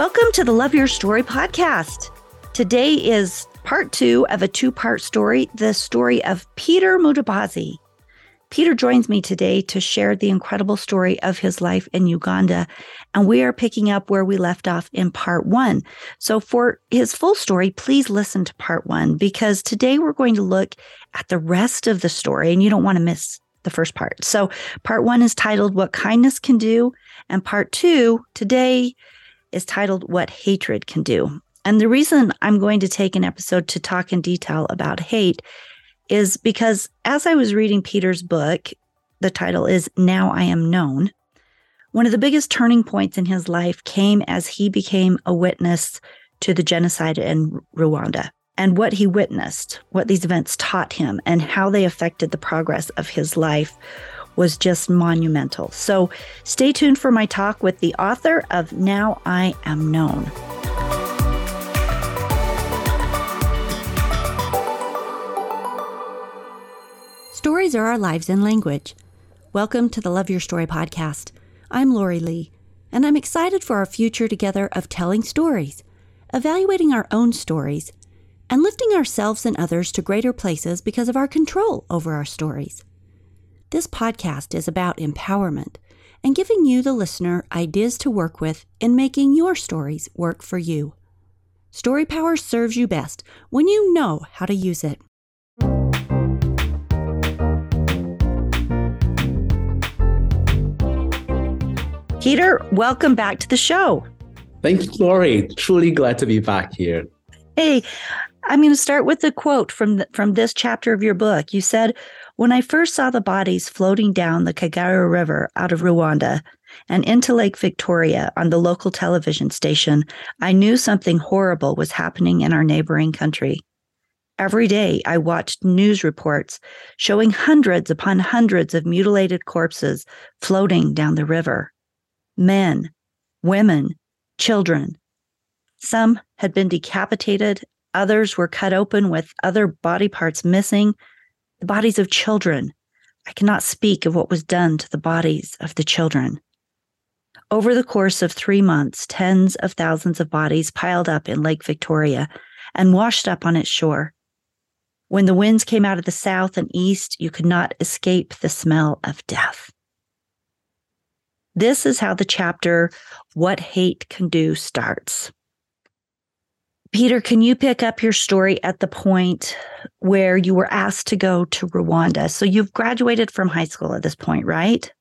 Welcome to the Love Your Story podcast. Today is part two of a two part story the story of Peter Mutabazi. Peter joins me today to share the incredible story of his life in Uganda, and we are picking up where we left off in part one. So, for his full story, please listen to part one because today we're going to look at the rest of the story, and you don't want to miss the first part. So, part one is titled What Kindness Can Do, and part two today is titled What Hatred Can Do. And the reason I'm going to take an episode to talk in detail about hate is because as I was reading Peter's book, the title is Now I Am Known. One of the biggest turning points in his life came as he became a witness to the genocide in Rwanda and what he witnessed, what these events taught him, and how they affected the progress of his life was just monumental. So stay tuned for my talk with the author of Now I Am Known. Stories are our lives in language. Welcome to the Love Your Story podcast. I'm Lori Lee, and I'm excited for our future together of telling stories, evaluating our own stories, and lifting ourselves and others to greater places because of our control over our stories. This podcast is about empowerment and giving you, the listener, ideas to work with in making your stories work for you. Story Power serves you best when you know how to use it. Peter, welcome back to the show. Thank you, Lori. Truly glad to be back here. Hey, I'm going to start with a quote from the, from this chapter of your book. You said, "When I first saw the bodies floating down the Kagera River out of Rwanda and into Lake Victoria on the local television station, I knew something horrible was happening in our neighboring country." Every day, I watched news reports showing hundreds upon hundreds of mutilated corpses floating down the river. Men, women, children. Some had been decapitated Others were cut open with other body parts missing, the bodies of children. I cannot speak of what was done to the bodies of the children. Over the course of three months, tens of thousands of bodies piled up in Lake Victoria and washed up on its shore. When the winds came out of the south and east, you could not escape the smell of death. This is how the chapter, What Hate Can Do, starts. Peter, can you pick up your story at the point where you were asked to go to Rwanda? So you've graduated from high school at this point, right?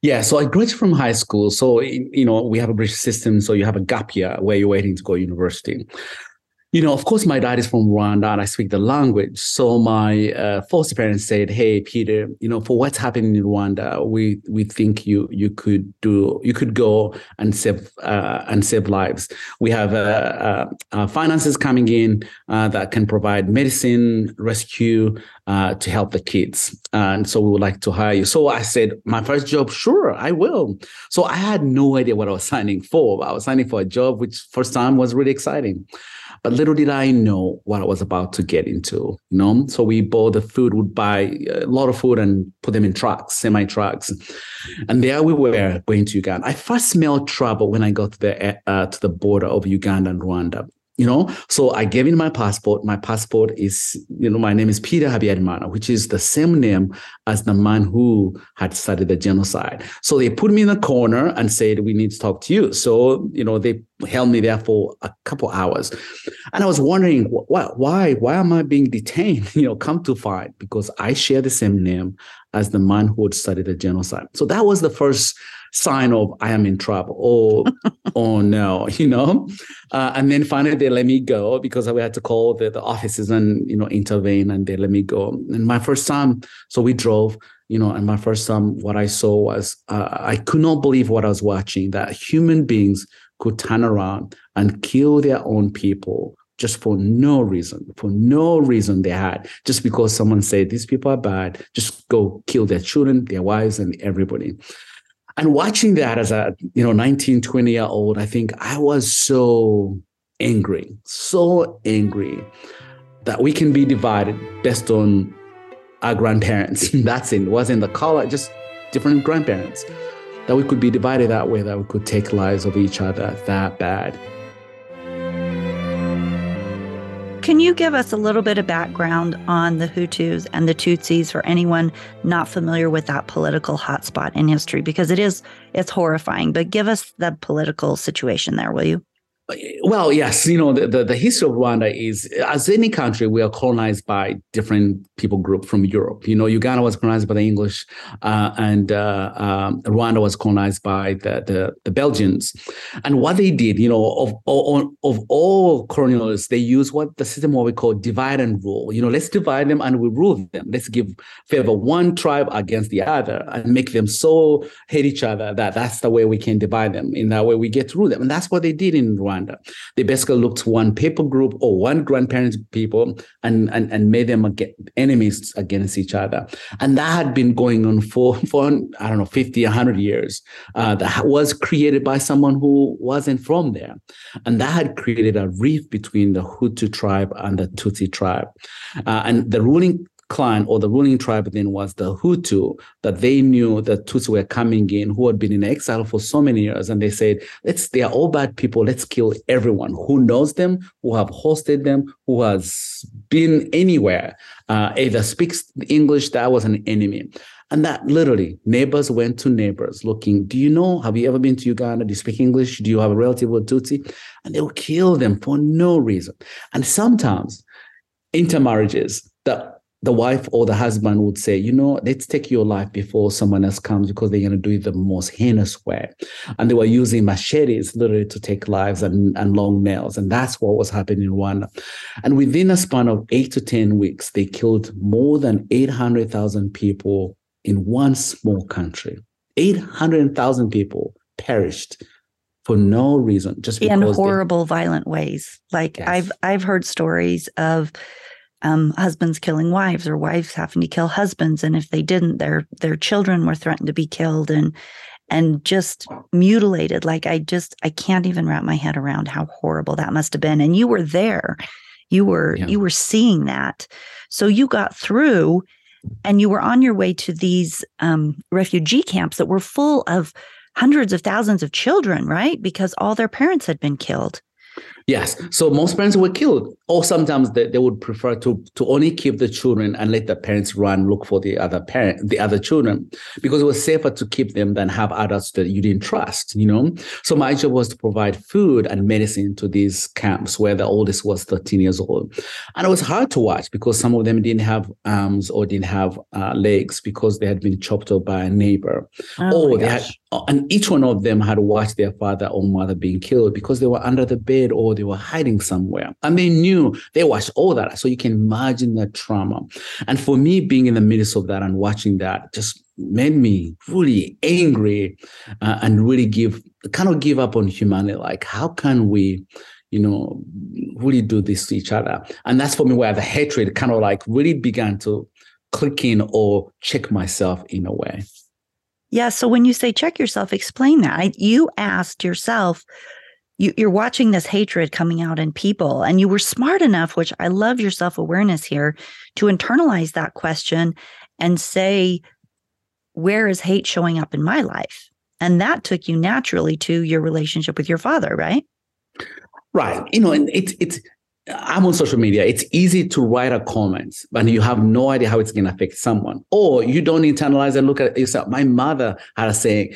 Yeah, so I graduated from high school. So, you know, we have a British system. So you have a gap year where you're waiting to go to university you know, of course, my dad is from Rwanda and I speak the language. So my uh, foster parents said, "Hey, Peter, you know, for what's happening in Rwanda, we we think you you could do you could go and save uh, and save lives. We have uh, uh, uh finances coming in uh, that can provide medicine, rescue to help the kids, and so we would like to hire you." So I said, "My first job, sure, I will." So I had no idea what I was signing for. I was signing for a job, which first time was really exciting. But little did I know what I was about to get into, you know? So we bought the food, would buy a lot of food and put them in trucks, semi trucks. And there we were going to Uganda. I first smelled trouble when I got to the, uh, to the border of Uganda and Rwanda you know so i gave in my passport my passport is you know my name is peter habyarimana which is the same name as the man who had started the genocide so they put me in a corner and said we need to talk to you so you know they held me there for a couple hours and i was wondering why why why am i being detained you know come to find because i share the same name as the man who had studied the genocide so that was the first sign of I am in trouble. Oh, oh no, you know. Uh, and then finally they let me go because we had to call the, the offices and you know intervene, and they let me go. And my first time, so we drove, you know, and my first time, what I saw was uh, I could not believe what I was watching. That human beings could turn around and kill their own people just for no reason, for no reason they had, just because someone said these people are bad, just go kill their children, their wives, and everybody. And watching that as a you know 19 20 year old i think i was so angry so angry that we can be divided based on our grandparents. That's it, it wasn't the color just different grandparents that we could be divided that way, that we could take lives of each other that bad. Can you give us a little bit of background on the Hutus and the Tutsis for anyone not familiar with that political hotspot in history? Because it is, it's horrifying, but give us the political situation there, will you? Well, yes, you know, the, the, the, history of Rwanda is, as any country, we are colonized by different people group from Europe. You know, Uganda was colonized by the English, uh, and uh, um, Rwanda was colonized by the, the, the Belgians. And what they did, you know, of, of, of all colonialists, they use what the system what we call divide and rule. You know, let's divide them and we rule them. Let's give favor one tribe against the other and make them so hate each other that that's the way we can divide them. In that way, we get through them. And that's what they did in Rwanda. Rwanda. They basically looked one people group or one grandparent people and, and, and made them enemies against each other. And that had been going on for, for I don't know, 50, 100 years. Uh, that was created by someone who wasn't from there. And that had created a rift between the Hutu tribe and the Tutsi tribe. Uh, and the ruling clan or the ruling tribe then was the Hutu, that they knew that Tutsi were coming in who had been in exile for so many years. And they said, let's, they are all bad people. Let's kill everyone who knows them, who have hosted them, who has been anywhere, uh, either speaks English, that was an enemy. And that literally, neighbors went to neighbors looking, do you know, have you ever been to Uganda? Do you speak English? Do you have a relative with Tutsi? And they will kill them for no reason. And sometimes intermarriages, that the wife or the husband would say, you know, let's take your life before someone else comes because they're going to do it the most heinous way. And they were using machetes literally to take lives and, and long nails. And that's what was happening in Rwanda. And within a span of eight to 10 weeks, they killed more than 800,000 people in one small country. 800,000 people perished for no reason, just because in horrible, they... violent ways. Like yes. I've I've heard stories of um, husbands killing wives or wives having to kill husbands, and if they didn't, their their children were threatened to be killed and and just mutilated. Like I just I can't even wrap my head around how horrible that must have been. And you were there, you were yeah. you were seeing that, so you got through, and you were on your way to these um, refugee camps that were full of hundreds of thousands of children, right? Because all their parents had been killed. Yes. So most parents were killed, or sometimes they, they would prefer to to only keep the children and let the parents run look for the other parent, the other children, because it was safer to keep them than have adults that you didn't trust. You know. So my job was to provide food and medicine to these camps where the oldest was 13 years old, and it was hard to watch because some of them didn't have arms or didn't have uh, legs because they had been chopped off by a neighbor, oh or they had and each one of them had watched their father or mother being killed because they were under the bed or they were hiding somewhere. And they knew they watched all that. So you can imagine the trauma. And for me, being in the midst of that and watching that just made me really angry uh, and really give kind of give up on humanity. Like, how can we? you know, really do this to each other. And that's for me where the hatred kind of like really began to click in or check myself in a way. Yeah. So when you say check yourself, explain that. You asked yourself, you, you're watching this hatred coming out in people, and you were smart enough, which I love your self awareness here, to internalize that question and say, where is hate showing up in my life? And that took you naturally to your relationship with your father, right? Right. You know, and it's it's I'm on social media. It's easy to write a comment, but you have no idea how it's going to affect someone. Or you don't internalize and look at yourself. My mother had a saying,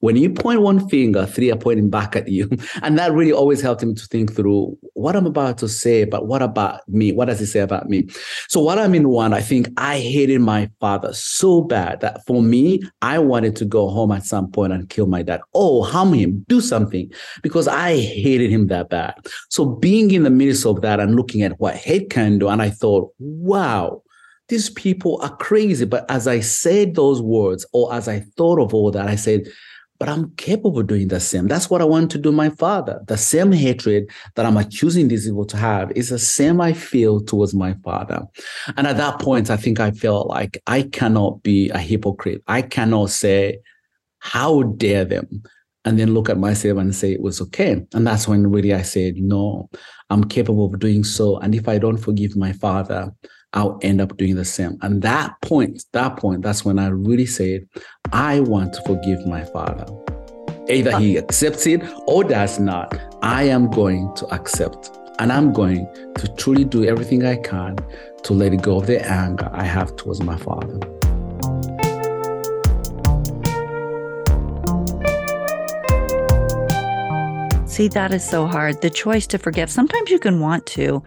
when you point one finger, three are pointing back at you. And that really always helped me to think through what I'm about to say, but what about me? What does it say about me? So while I'm in one, I think I hated my father so bad that for me, I wanted to go home at some point and kill my dad. Oh, harm him, do something, because I hated him that bad. So being in the midst of that and looking at what hate can do. And I thought, wow, these people are crazy. But as I said those words, or as I thought of all that, I said, but I'm capable of doing the same. That's what I want to do my father. The same hatred that I'm accusing these people to have is the same I feel towards my father. And at that point, I think I felt like I cannot be a hypocrite. I cannot say, how dare them? And then look at myself and say it was okay. And that's when really I said, no, I'm capable of doing so. And if I don't forgive my father, I'll end up doing the same. And that point, that point, that's when I really said, I want to forgive my father. Either he accepts it or does not. I am going to accept. And I'm going to truly do everything I can to let go of the anger I have towards my father. See, that is so hard. The choice to forgive. Sometimes you can want to,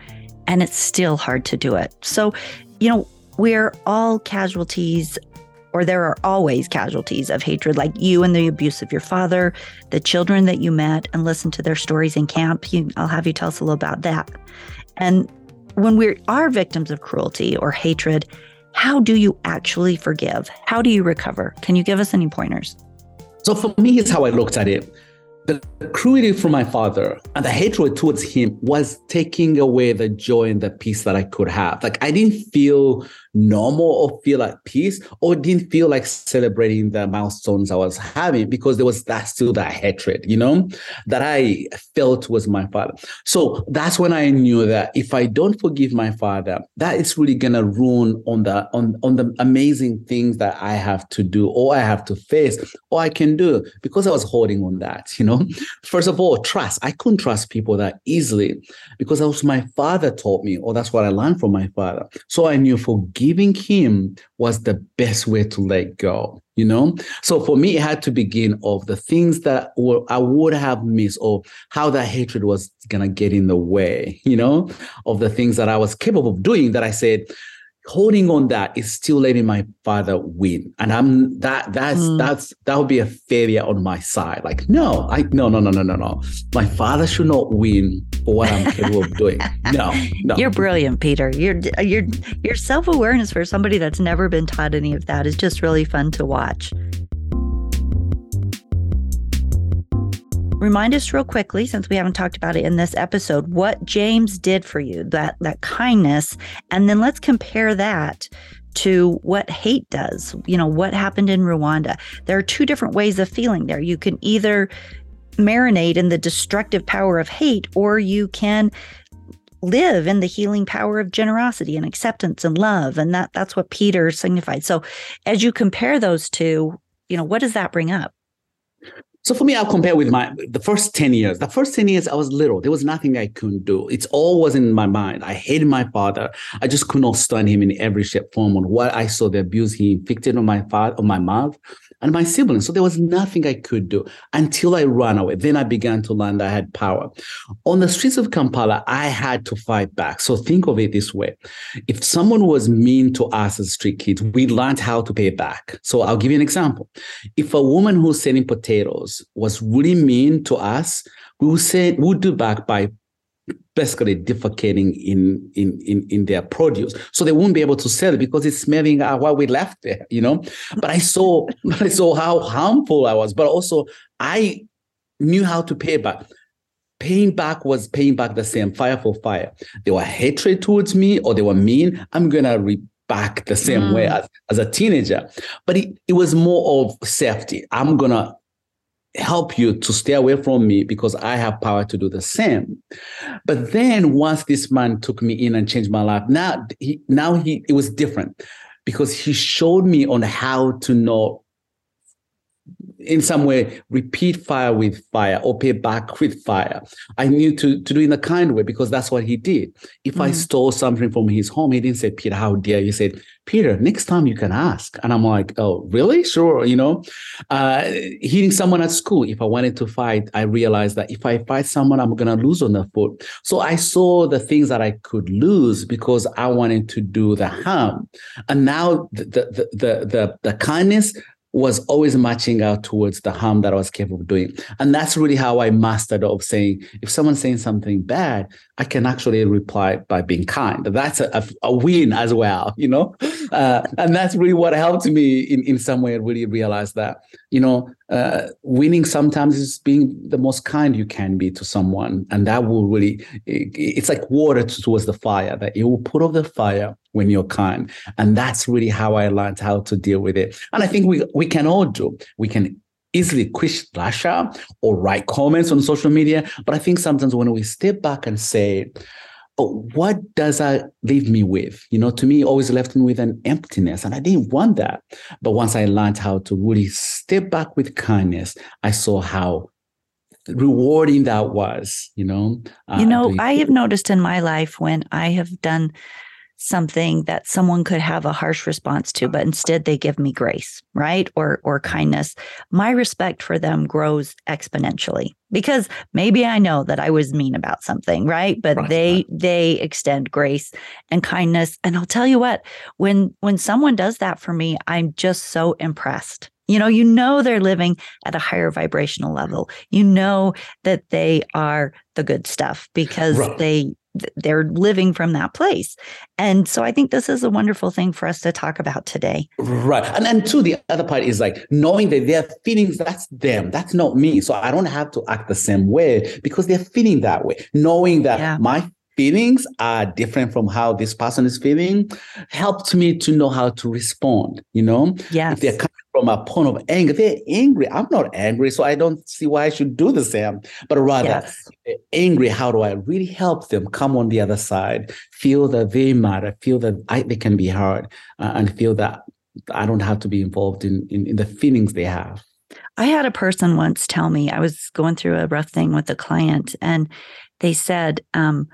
and it's still hard to do it. So, you know, we're all casualties, or there are always casualties of hatred, like you and the abuse of your father, the children that you met and listened to their stories in camp. You, I'll have you tell us a little about that. And when we are victims of cruelty or hatred, how do you actually forgive? How do you recover? Can you give us any pointers? So, for me, here's how I looked at it the cruelty from my father and the hatred towards him was taking away the joy and the peace that I could have. Like I didn't feel normal or feel at peace or didn't feel like celebrating the milestones I was having because there was that still that hatred, you know, that I felt was my father. So that's when I knew that if I don't forgive my father, that is really gonna ruin on the on on the amazing things that I have to do or I have to face or I can do because I was holding on that, you know. First of all, trust. I couldn't trust people that easily because that was my father taught me, or that's what I learned from my father. So I knew forgive forgiving him was the best way to let go you know? So for me it had to begin of the things that i would have missed or how that hatred was gonna get in the way you know? Of the things that i was capable of doing that i said holding on that is still letting my father win. And i'm that that's mm. that's that would be a failure on my side. Like no i no no no no no no. My father should not win for what i'm capable of doing. No no. You're brilliant peter. Your your your self-awareness for somebody that's never been taught any of that is just really fun to watch Remind us real quickly, since we haven't talked about it in this episode, what James did for you, that that kindness, and then let's compare that to what hate does. You know, what happened in Rwanda. There are two different ways of feeling there. You can either marinate in the destructive power of hate, or you can live in the healing power of generosity and acceptance and love. And that that's what Peter signified. So as you compare those two, you know, what does that bring up? So for me, I'll compare with my the first 10 years. The first 10 years, I was little. There was nothing I couldn't do. It's all was in my mind. I hated my father. I just could not stand him in every shape, form, on what I saw the abuse he inflicted on my father, on my mouth, and my siblings. So there was nothing I could do until I ran away. Then I began to learn that I had power. On the streets of Kampala, I had to fight back. So think of it this way. If someone was mean to us as street kids, we learned how to pay back. So I'll give you an example. If a woman who's selling potatoes was really mean to us, we would say, we would do back by basically defecating in, in in in their produce. So they won't be able to sell it because it's smelling uh, what we left there you know? But i saw i saw how harmful i was. But also i knew how to pay back. Paying back was paying back the same fire for fire. They were hatred towards me or they were mean i'm gonna re- back the same mm. way as, as a teenager. But it, it was more of safety. I'm gonna help you to stay away from me because I have power to do the same. But then once this man took me in and changed my life, now he now he it was different because he showed me on how to know in some way repeat fire with fire or pay back with fire. I knew to, to do in a kind way because that's what he did. If mm. I stole something from his home, he didn't say, Peter, how dare you? He said, Peter, next time you can ask. And I'm like, oh, really? Sure. You know, uh, hitting someone at school. If I wanted to fight, I realized that if I fight someone, I'm going to lose on the foot. So I saw the things that I could lose because I wanted to do the harm. And now the, the, the, the, the kindness was always matching out towards the harm that I was capable of doing. And that's really how I mastered of saying, if someone's saying something bad, I can actually reply by being kind. That's a, a, a win as well, you know? Uh, and that's really what helped me in, in some way really realize that, you know, uh, winning sometimes is being the most kind you can be to someone. And that will really, it, it's like water towards the fire, that it will put off the fire when you're kind. And that's really how I learned how to deal with it. And I think we we can all do. We can easily quick lash out or write comments on social media. But I think sometimes when we step back and say, what does that leave me with? You know, to me, always left me with an emptiness. And I didn't want that. But once I learned how to really step back with kindness, I saw how rewarding that was, you know. Uh, you know, I have noticed in my life when I have done something that someone could have a harsh response to but instead they give me grace right or or kindness my respect for them grows exponentially because maybe i know that i was mean about something right but right. they they extend grace and kindness and i'll tell you what when when someone does that for me i'm just so impressed you know, you know they're living at a higher vibrational level. You know that they are the good stuff because right. they they're living from that place. And so I think this is a wonderful thing for us to talk about today. Right. And then too, the other part is like knowing that their feelings, that's them. That's not me. So I don't have to act the same way because they're feeling that way. Knowing that yeah. my feelings are different from how this person is feeling helped me to know how to respond, you know? yeah If they're coming from a point of anger. They're angry. I'm not angry, so I don't see why I should do the same. But rather, yes. angry. How do I really help them come on the other side, feel that they matter, feel that I, they can be heard, uh, and feel that I don't have to be involved in, in, in the feelings they have. I had a person once tell me I was going through a rough thing with a client, and they said, um,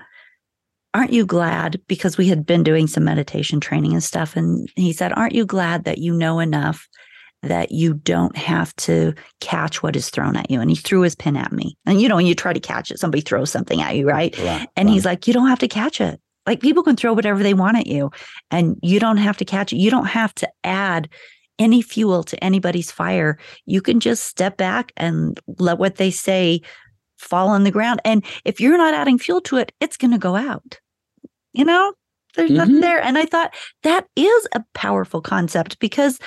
aren't you glad because we had been doing some meditation training and stuff and he said aren't you glad that you know enough that you don't have to catch what is thrown at you. And he threw his pin at me. And you know, when you try to catch it, somebody throws something at you, right? right and right. he's like, you don't have to catch it. Like people can throw whatever they want at you and you don't have to catch it. You don't have to add any fuel to anybody's fire. You can just step back and let what they say fall on the ground. And if you're not adding fuel to it, it's going to go out. You know, there's mm-hmm. nothing there. And I thought that is a powerful concept because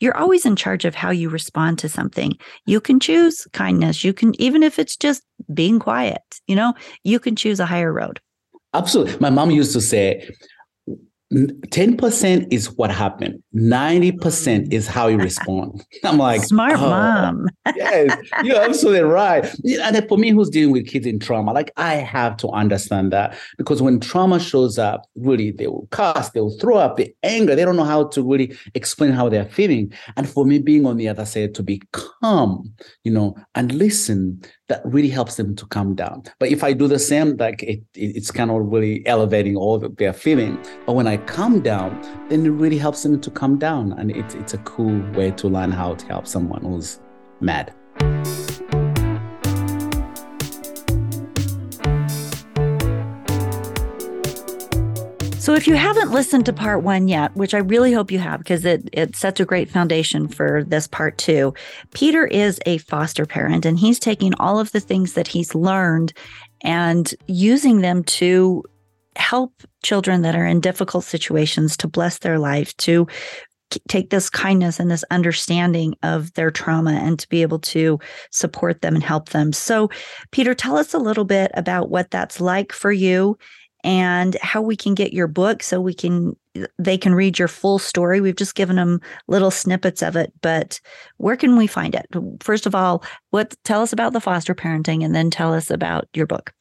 you're always in charge of how you respond to something. You can choose kindness. You can, even if it's just being quiet, you know, you can choose a higher road. Absolutely. My mom used to say, 10% is what happened. 90% mm. is how you respond. I'm like smart oh, mom. yes you're absolutely right. And for me who's dealing with kids in trauma like i have to understand that because when trauma shows up really they will cuss they will throw up the anger they don't know how to really explain how they're feeling. And for me being on the other side to be calm you know and listen that really helps them to calm down. But if I do the same, like it, it it's kind of really elevating all that they're feeling. But when I calm down, then it really helps them to calm down. And it's it's a cool way to learn how to help someone who's mad. So if you haven't listened to part one yet, which I really hope you have because it, it sets a great foundation for this part two, Peter is a foster parent and he's taking all of the things that he's learned and using them to help children that are in difficult situations to bless their life, to take this kindness and this understanding of their trauma and to be able to support them and help them. So, Peter, tell us a little bit about what that's like for you and how we can get your book so we can they can read your full story. We've just given them little snippets of it, but where can we find it? First of all, what tell us about the foster parenting and then tell us about your book.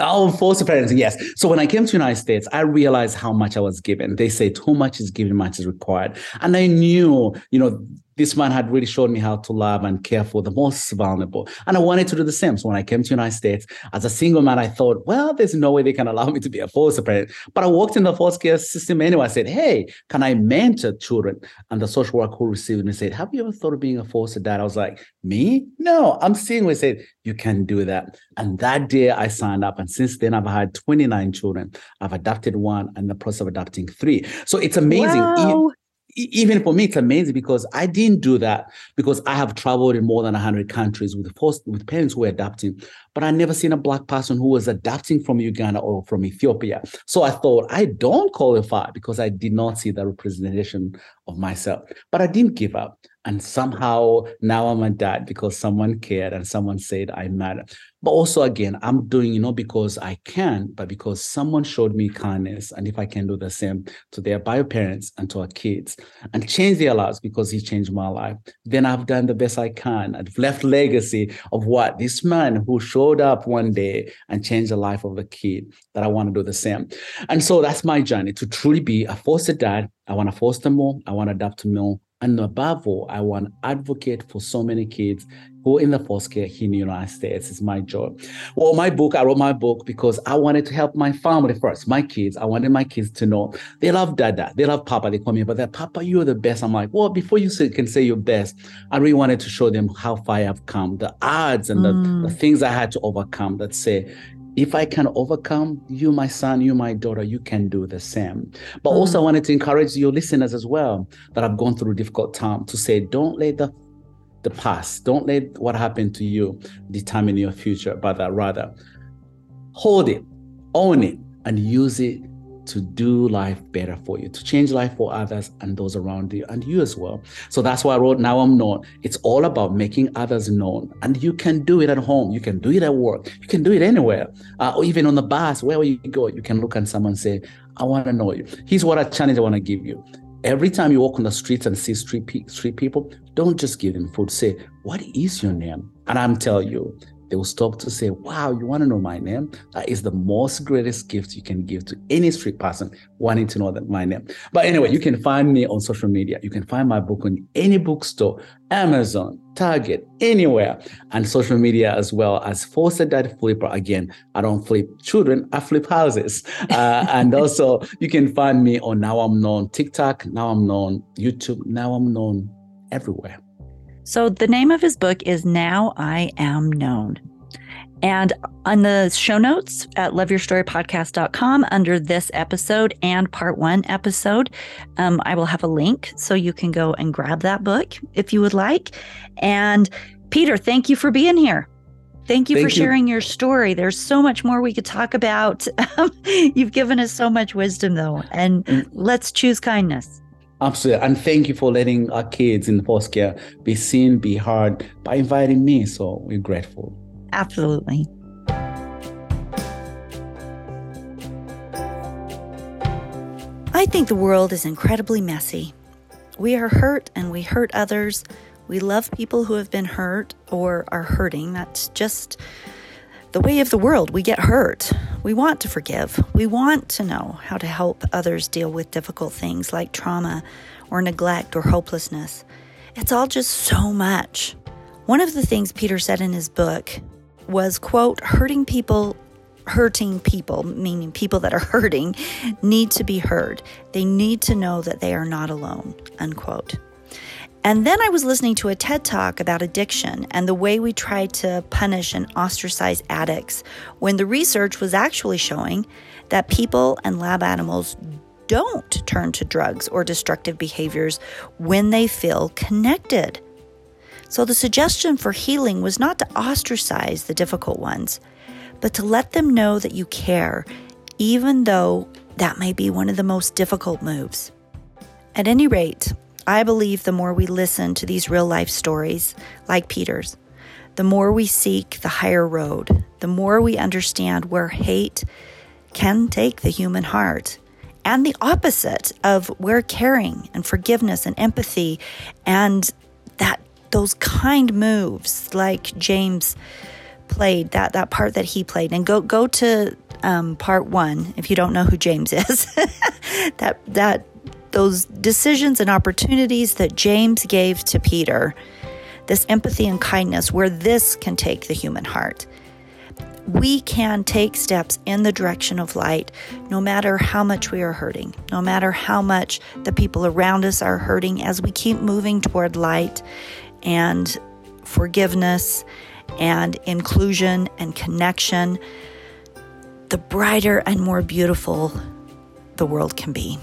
Oh, foster parenting, yes. So when I came to the United States, I realized how much I was given. They say too much is given, much is required. And I knew, you know, this man had really shown me how to love and care for the most vulnerable. And I wanted to do the same. So when I came to the United States as a single man, I thought, well, there's no way they can allow me to be a foster parent. But I worked in the foster care system anyway. I said, hey, can I mentor children? And the social worker who received me said, have you ever thought of being a foster dad? I was like, me? No, I'm seeing we said, you can do that. And that day I signed up. And since then, I've had 29 children. I've adopted one and the process of adopting three. So it's amazing. Wow even for me, it's amazing because I didn't do that because I have traveled in more than 100 countries with first, with parents who are adopting, but I never seen a black person who was adopting from Uganda or from Ethiopia. So I thought I don't qualify because I did not see the representation of myself. But I didn't give up. And somehow now I'm a dad because someone cared and someone said I matter. But also, again, I'm doing, you know, because I can, but because someone showed me kindness. And if I can do the same to their bio parents and to our kids and change their lives because he changed my life, then I've done the best I can. I've left legacy of what this man who showed up one day and changed the life of a kid that I want to do the same. And so that's my journey to truly be a foster dad. I want to foster more. I want to adopt more and above all, I want to advocate for so many kids who are in the foster care here in the United States. It's my job. Well, my book, I wrote my book because I wanted to help my family first, my kids. I wanted my kids to know they love dada, they love papa. They call me, but that papa, you're the best. I'm like, well, before you say, can say you're best, I really wanted to show them how far I've come, the odds and mm. the, the things I had to overcome that say, if I can overcome you, my son, you, my daughter, you can do the same. But mm. also, I wanted to encourage your listeners as well that have gone through a difficult time to say, don't let the the past, don't let what happened to you determine your future, but rather hold it, own it, and use it to do life better for you, to change life for others and those around you and you as well. So that's why I wrote Now I'm Known. It's all about making others known. And you can do it at home, you can do it at work, you can do it anywhere, uh, or even on the bus, wherever you go, you can look at someone and say, I want to know you. Here's what a challenge I want to give you. Every time you walk on the streets and see street, street people, don't just give them food. Say, What is your name? And I'm telling you, they will stop to say, Wow, you want to know my name? That is the most greatest gift you can give to any street person wanting to know that my name. But anyway, you can find me on social media. You can find my book on any bookstore, Amazon, Target, anywhere, and social media as well as Foster Dad Flipper. Again, I don't flip children, I flip houses. Uh, and also, you can find me on Now I'm Known TikTok, Now I'm Known YouTube, Now I'm Known everywhere. So the name of his book is Now I Am Known. And on the show notes at loveyourstorypodcast.com under this episode and part one episode, um, I will have a link so you can go and grab that book if you would like. And Peter, thank you for being here. Thank you thank for you. sharing your story. There's so much more we could talk about. You've given us so much wisdom, though, and mm. let's choose kindness. Absolutely. And thank you for letting our kids in foster care be seen, be heard by inviting me. So we're grateful. Absolutely. I think the world is incredibly messy. We are hurt and we hurt others. We love people who have been hurt or are hurting. That's just the way of the world. We get hurt. We want to forgive. We want to know how to help others deal with difficult things like trauma or neglect or hopelessness. It's all just so much. One of the things Peter said in his book was, quote, hurting people hurting people, meaning people that are hurting, need to be heard. They need to know that they are not alone, unquote. And then I was listening to a TED talk about addiction and the way we try to punish and ostracize addicts when the research was actually showing that people and lab animals don't turn to drugs or destructive behaviors when they feel connected. So the suggestion for healing was not to ostracize the difficult ones, but to let them know that you care, even though that may be one of the most difficult moves. At any rate, I believe the more we listen to these real life stories, like Peter's, the more we seek the higher road, the more we understand where hate can take the human heart, and the opposite of where caring and forgiveness and empathy and that those kind moves like James played that that part that he played. And go go to um, part one if you don't know who James is. That that those decisions and opportunities that James gave to Peter, this empathy and kindness, where this can take the human heart. We can take steps in the direction of light no matter how much we are hurting, no matter how much the people around us are hurting as we keep moving toward light and forgiveness and inclusion and connection, the brighter and more beautiful the world can be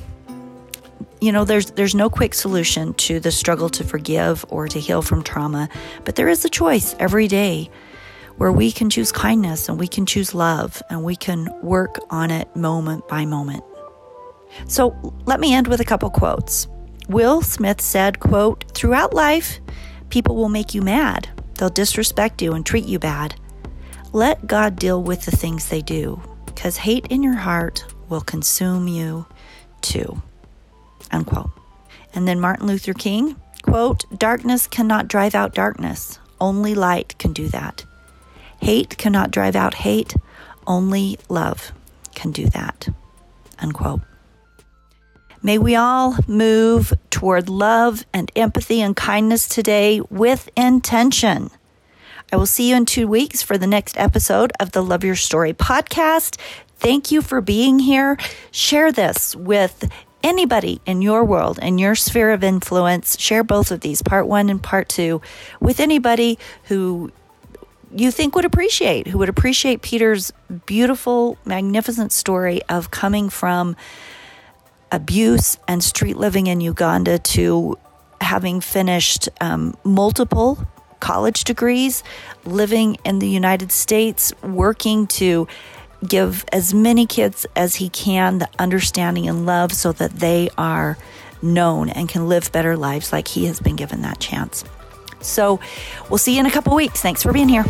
you know there's there's no quick solution to the struggle to forgive or to heal from trauma but there is a choice every day where we can choose kindness and we can choose love and we can work on it moment by moment so let me end with a couple quotes Will Smith said, quote, Throughout life, people will make you mad. They'll disrespect you and treat you bad. Let God deal with the things they do, because hate in your heart will consume you too. Unquote. And then Martin Luther King, quote, Darkness cannot drive out darkness. Only light can do that. Hate cannot drive out hate. Only love can do that. Unquote. May we all move toward love and empathy and kindness today with intention. I will see you in two weeks for the next episode of the Love Your Story podcast. Thank you for being here. Share this with anybody in your world and your sphere of influence. Share both of these, part one and part two, with anybody who you think would appreciate, who would appreciate Peter's beautiful, magnificent story of coming from abuse and street living in Uganda to having finished um, multiple college degrees, living in the United States, working to give as many kids as he can the understanding and love so that they are known and can live better lives like he has been given that chance. So we'll see you in a couple weeks. Thanks for being here.